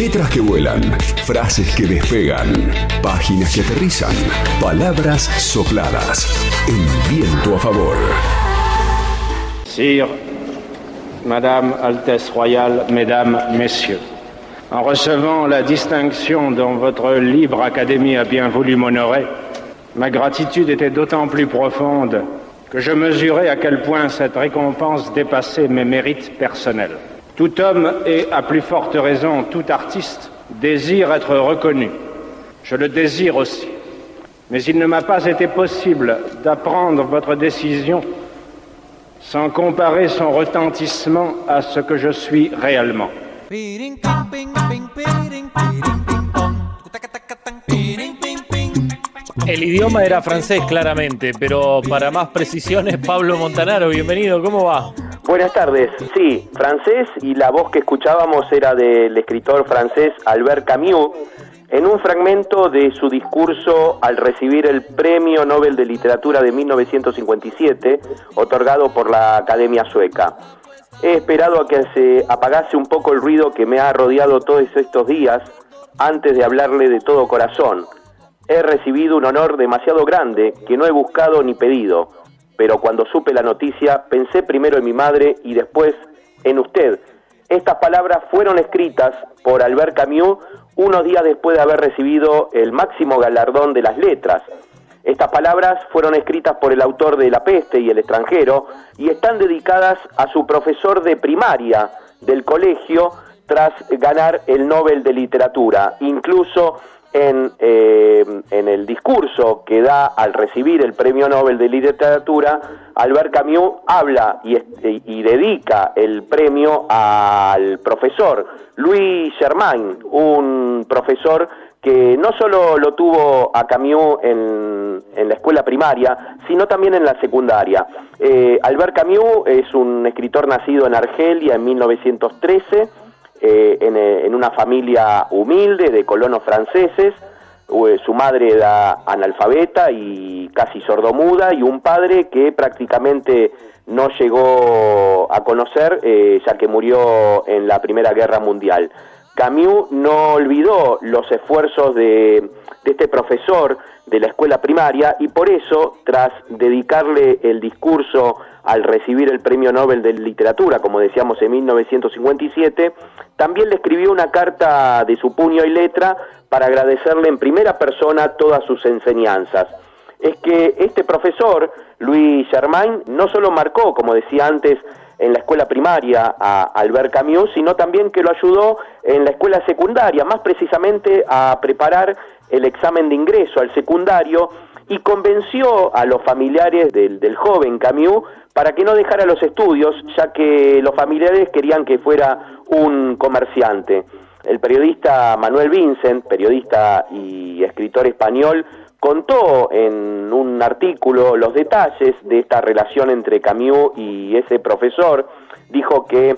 Letras que vuelan, frases que despegan, páginas que aterrizan, palabras sopladas, el viento a favor. Sire, Madame Altesse Royale, Mesdames, Messieurs, en recevant la distinction dont votre libre académie a bien voulu m'honorer, ma gratitude était d'autant plus profonde que je mesurais à quel point cette récompense dépassait mes mérites personnels. Tout homme et, à plus forte raison, tout artiste désire être reconnu. Je le désire aussi. Mais il ne m'a pas été possible d'apprendre votre décision sans comparer son retentissement à ce que je suis réellement. El idioma era francés, claramente, pero para más precisiones, Pablo Montanaro, bienvenido, ¿cómo va? Buenas tardes, sí, francés y la voz que escuchábamos era del escritor francés Albert Camus en un fragmento de su discurso al recibir el Premio Nobel de Literatura de 1957, otorgado por la Academia Sueca. He esperado a que se apagase un poco el ruido que me ha rodeado todos estos días antes de hablarle de todo corazón. He recibido un honor demasiado grande que no he buscado ni pedido, pero cuando supe la noticia pensé primero en mi madre y después en usted. Estas palabras fueron escritas por Albert Camus unos días después de haber recibido el máximo galardón de las letras. Estas palabras fueron escritas por el autor de La peste y el extranjero y están dedicadas a su profesor de primaria del colegio tras ganar el Nobel de Literatura. Incluso en, eh, en, el discurso que da al recibir el Premio Nobel de Literatura, Albert Camus habla y, y dedica el premio al profesor Louis Germain, un profesor que no solo lo tuvo a Camus en, en la escuela primaria, sino también en la secundaria. Eh, Albert Camus es un escritor nacido en Argelia en 1913, eh, eh, en, una familia humilde de colonos franceses. Eh, su madre era analfabeta y casi sordomuda y un padre que prácticamente no llegó a conocer ya que murió en la Primera Guerra Mundial. Camus no olvidó los esfuerzos de, de este profesor de la escuela primaria y por eso, tras dedicarle el discurso al recibir el Premio Nobel de Literatura, como decíamos en 1957, también le escribió una carta de su puño y letra para agradecerle en primera persona todas sus enseñanzas. Es que este profesor, Luis Germain, no solo marcó, como decía antes, en la escuela primaria a Albert Camus, sino también que lo ayudó en la escuela secundaria, más precisamente a preparar el examen de ingreso al secundario y convenció a los familiares del, del joven Camus para que no dejara los estudios, ya que los familiares querían que fuera un comerciante. El periodista Manuel Vincent, periodista y escritor español, contó en un artículo los detalles de esta relación entre Camus y ese profesor. Dijo que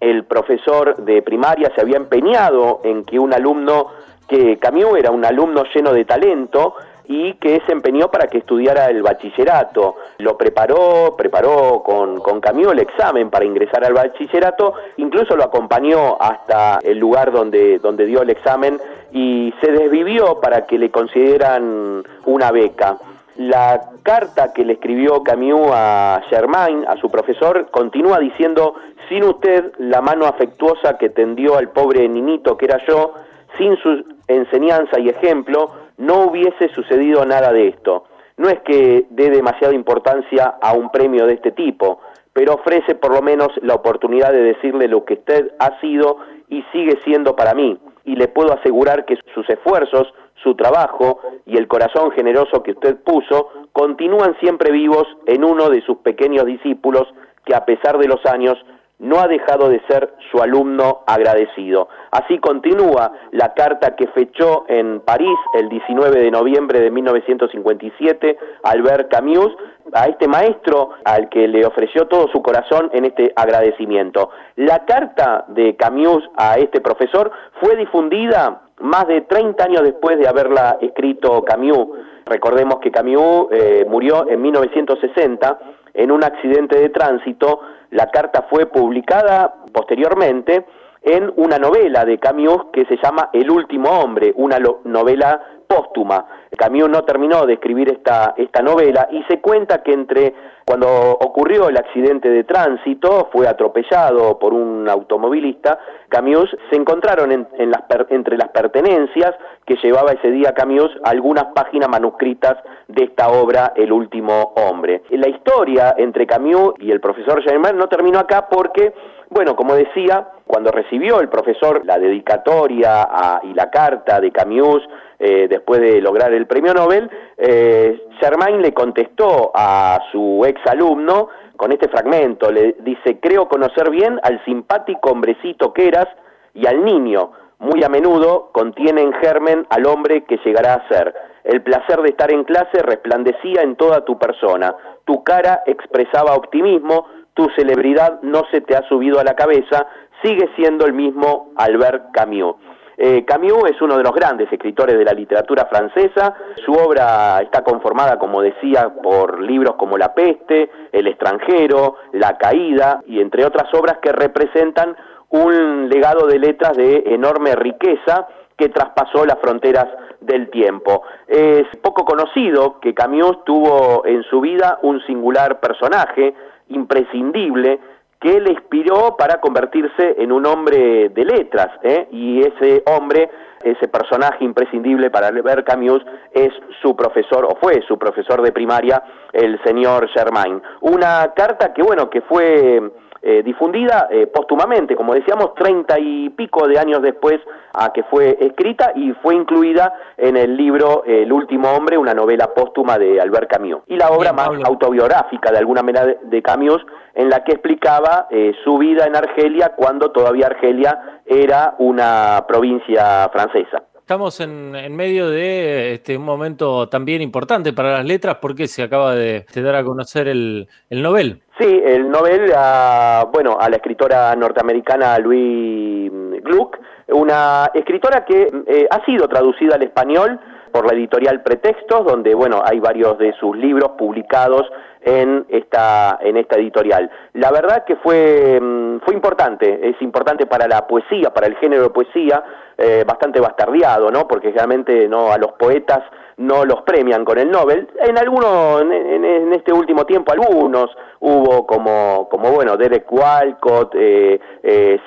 el profesor de primaria se había empeñado en que un alumno, que Camus era un alumno lleno de talento, y que se empeñó para que estudiara el bachillerato. Lo preparó, preparó con, con el examen para ingresar al bachillerato, incluso lo acompañó hasta el lugar donde, donde dio el examen y se desvivió para que le consideran una beca. La carta que le escribió Camus a Germain, a su profesor, continúa diciendo, sin usted, la mano afectuosa que tendió al pobre niñito que era yo, sin su enseñanza y ejemplo, no hubiese sucedido nada de esto. No es que dé demasiada importancia a un premio de este tipo, pero ofrece por lo menos la oportunidad de decirle lo que usted ha sido y sigue siendo para mí. Y le puedo asegurar que sus esfuerzos, su trabajo y el corazón generoso que usted puso continúan siempre vivos en uno de sus pequeños discípulos que a pesar de los años no ha dejado de ser su alumno agradecido. Así continúa la carta que fechó en París el 19 de noviembre de 1957 Albert Camus a este maestro al que le ofreció todo su corazón en este agradecimiento. La carta de Camus a este profesor fue difundida más de 30 años después de haberla escrito Camus. Recordemos que Camus eh, murió en 1960 en un accidente de tránsito. La carta fue publicada posteriormente en una novela de Camus que se llama El último hombre, una novela póstuma. Camus no terminó de escribir esta, esta novela y se cuenta que entre cuando ocurrió el accidente de tránsito, fue atropellado por un automovilista, Camus se encontraron en, las entre las pertenencias que llevaba ese día Camus algunas páginas manuscritas de esta obra El último hombre. La historia entre Camus y el profesor Germain no terminó acá porque bueno, como decía, cuando recibió el profesor la dedicatoria y la carta de Camus eh, después de lograr el premio Nobel, eh, Germain le contestó a su ex alumno con este fragmento, le dice, creo conocer bien al simpático hombrecito que eras y al niño, muy a menudo contiene en germen al hombre que llegará a ser. El placer de estar en clase resplandecía en toda tu persona, tu cara expresaba optimismo, tu celebridad no se te ha subido a la cabeza, sigue siendo el mismo Albert Camus. Eh, Camus es uno de los grandes escritores de la literatura francesa. Su obra está conformada, como decía, por libros como La peste, El extranjero, La caída y entre otras obras que representan un legado de letras de enorme riqueza que traspasó las fronteras del tiempo. Es poco conocido que Camus tuvo en su vida un singular personaje, imprescindible que le inspiró para convertirse en un hombre de letras, ¿eh? y ese hombre, ese personaje imprescindible para ver Camus es su profesor, o fue su profesor de primaria, el señor Germain. Una carta que, bueno, que fue eh, difundida eh, póstumamente, como decíamos, treinta y pico de años después a que fue escrita y fue incluida en el libro El último hombre, una novela póstuma de Albert Camus. Y la obra más autobiográfica de alguna manera de Camus, en la que explicaba eh, su vida en Argelia cuando todavía Argelia era una provincia francesa. Estamos en, medio de este, un momento también importante para las letras porque se acaba de, dar a conocer el, el Nobel. Sí, el Nobel, a, bueno, a la escritora norteamericana Louise Gluck, una escritora que eh, ha sido traducida al español por la editorial Pretextos, donde bueno hay varios de sus libros publicados en esta en esta editorial. La verdad que fue mm, fue importante, es importante para la poesía, para el género de poesía, eh, bastante bastardeado, ¿no? Porque realmente no a los poetas no los premian con el Nobel. En algunos, en, este último tiempo, algunos hubo como, como bueno, Derek Walcott, eh, eh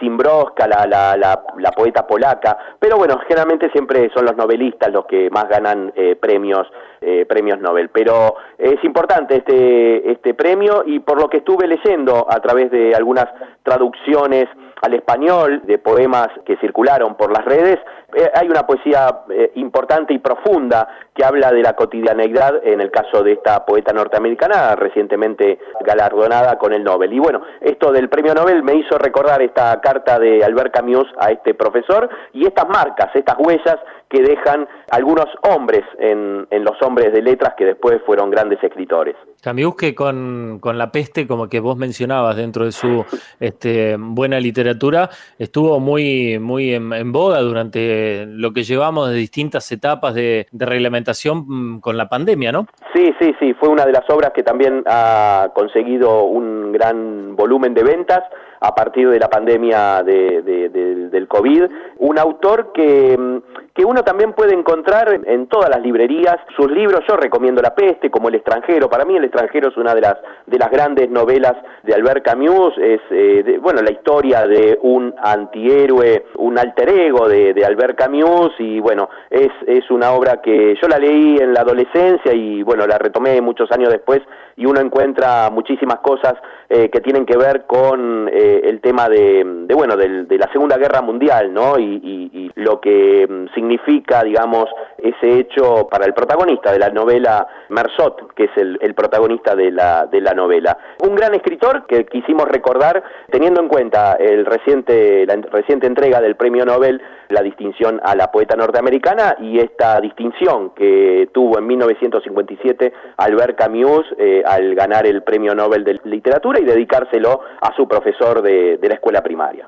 la, la, la, poeta polaca, pero bueno, generalmente siempre son los novelistas los que más ganan eh, premios, eh, premios Nobel. Pero es importante este, este premio y por lo que estuve leyendo a través de algunas traducciones al español de poemas que circularon por las redes, eh, hay una poesía eh, importante y profunda que habla de la cotidianeidad en el caso de esta poeta norteamericana recientemente galardonada con el Nobel. Y bueno, esto del premio Nobel me hizo recordar esta carta de Albert Camus a este profesor y estas marcas, estas huellas que dejan algunos hombres en, los hombres de letras que después fueron grandes escritores. Camus que con, la peste, como que vos mencionabas dentro de su este, buena literatura, estuvo muy, muy en, boga durante lo que llevamos de distintas etapas de, de, reglamentación mm, con la pandemia, ¿no? Sí, sí, sí, fue una de las obras que también ha conseguido un gran volumen de ventas a partir de la pandemia del COVID. Un autor que, que uno también puede encontrar en todas las librerías. Sus libros, yo recomiendo La Peste, como El extranjero. Para mí El extranjero es una de las, de las grandes novelas de Albert Camus. Es, eh, bueno, la historia de un antihéroe, un alter ego de, de Albert Camus. Y bueno, es, es una obra que yo la leí en la adolescencia y bueno, la retomé muchos años después y uno encuentra muchísimas cosas eh, que tienen que ver con eh, el tema de, bueno de, la Segunda Guerra Mundial, ¿no? Y, lo que mm, significa, digamos, ese hecho para el protagonista de la novela Mersot, que es el, protagonista de la, novela. Un gran escritor que quisimos recordar teniendo en cuenta el reciente, la reciente entrega del Premio Nobel, la distinción a la poeta norteamericana y esta distinción que tuvo en 1957 Albert Camus eh, al ganar el Premio Nobel de Literatura y dedicárselo a su profesor de, de la escuela primaria.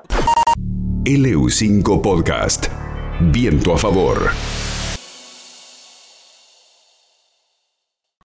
LU5 Podcast. Viento a favor.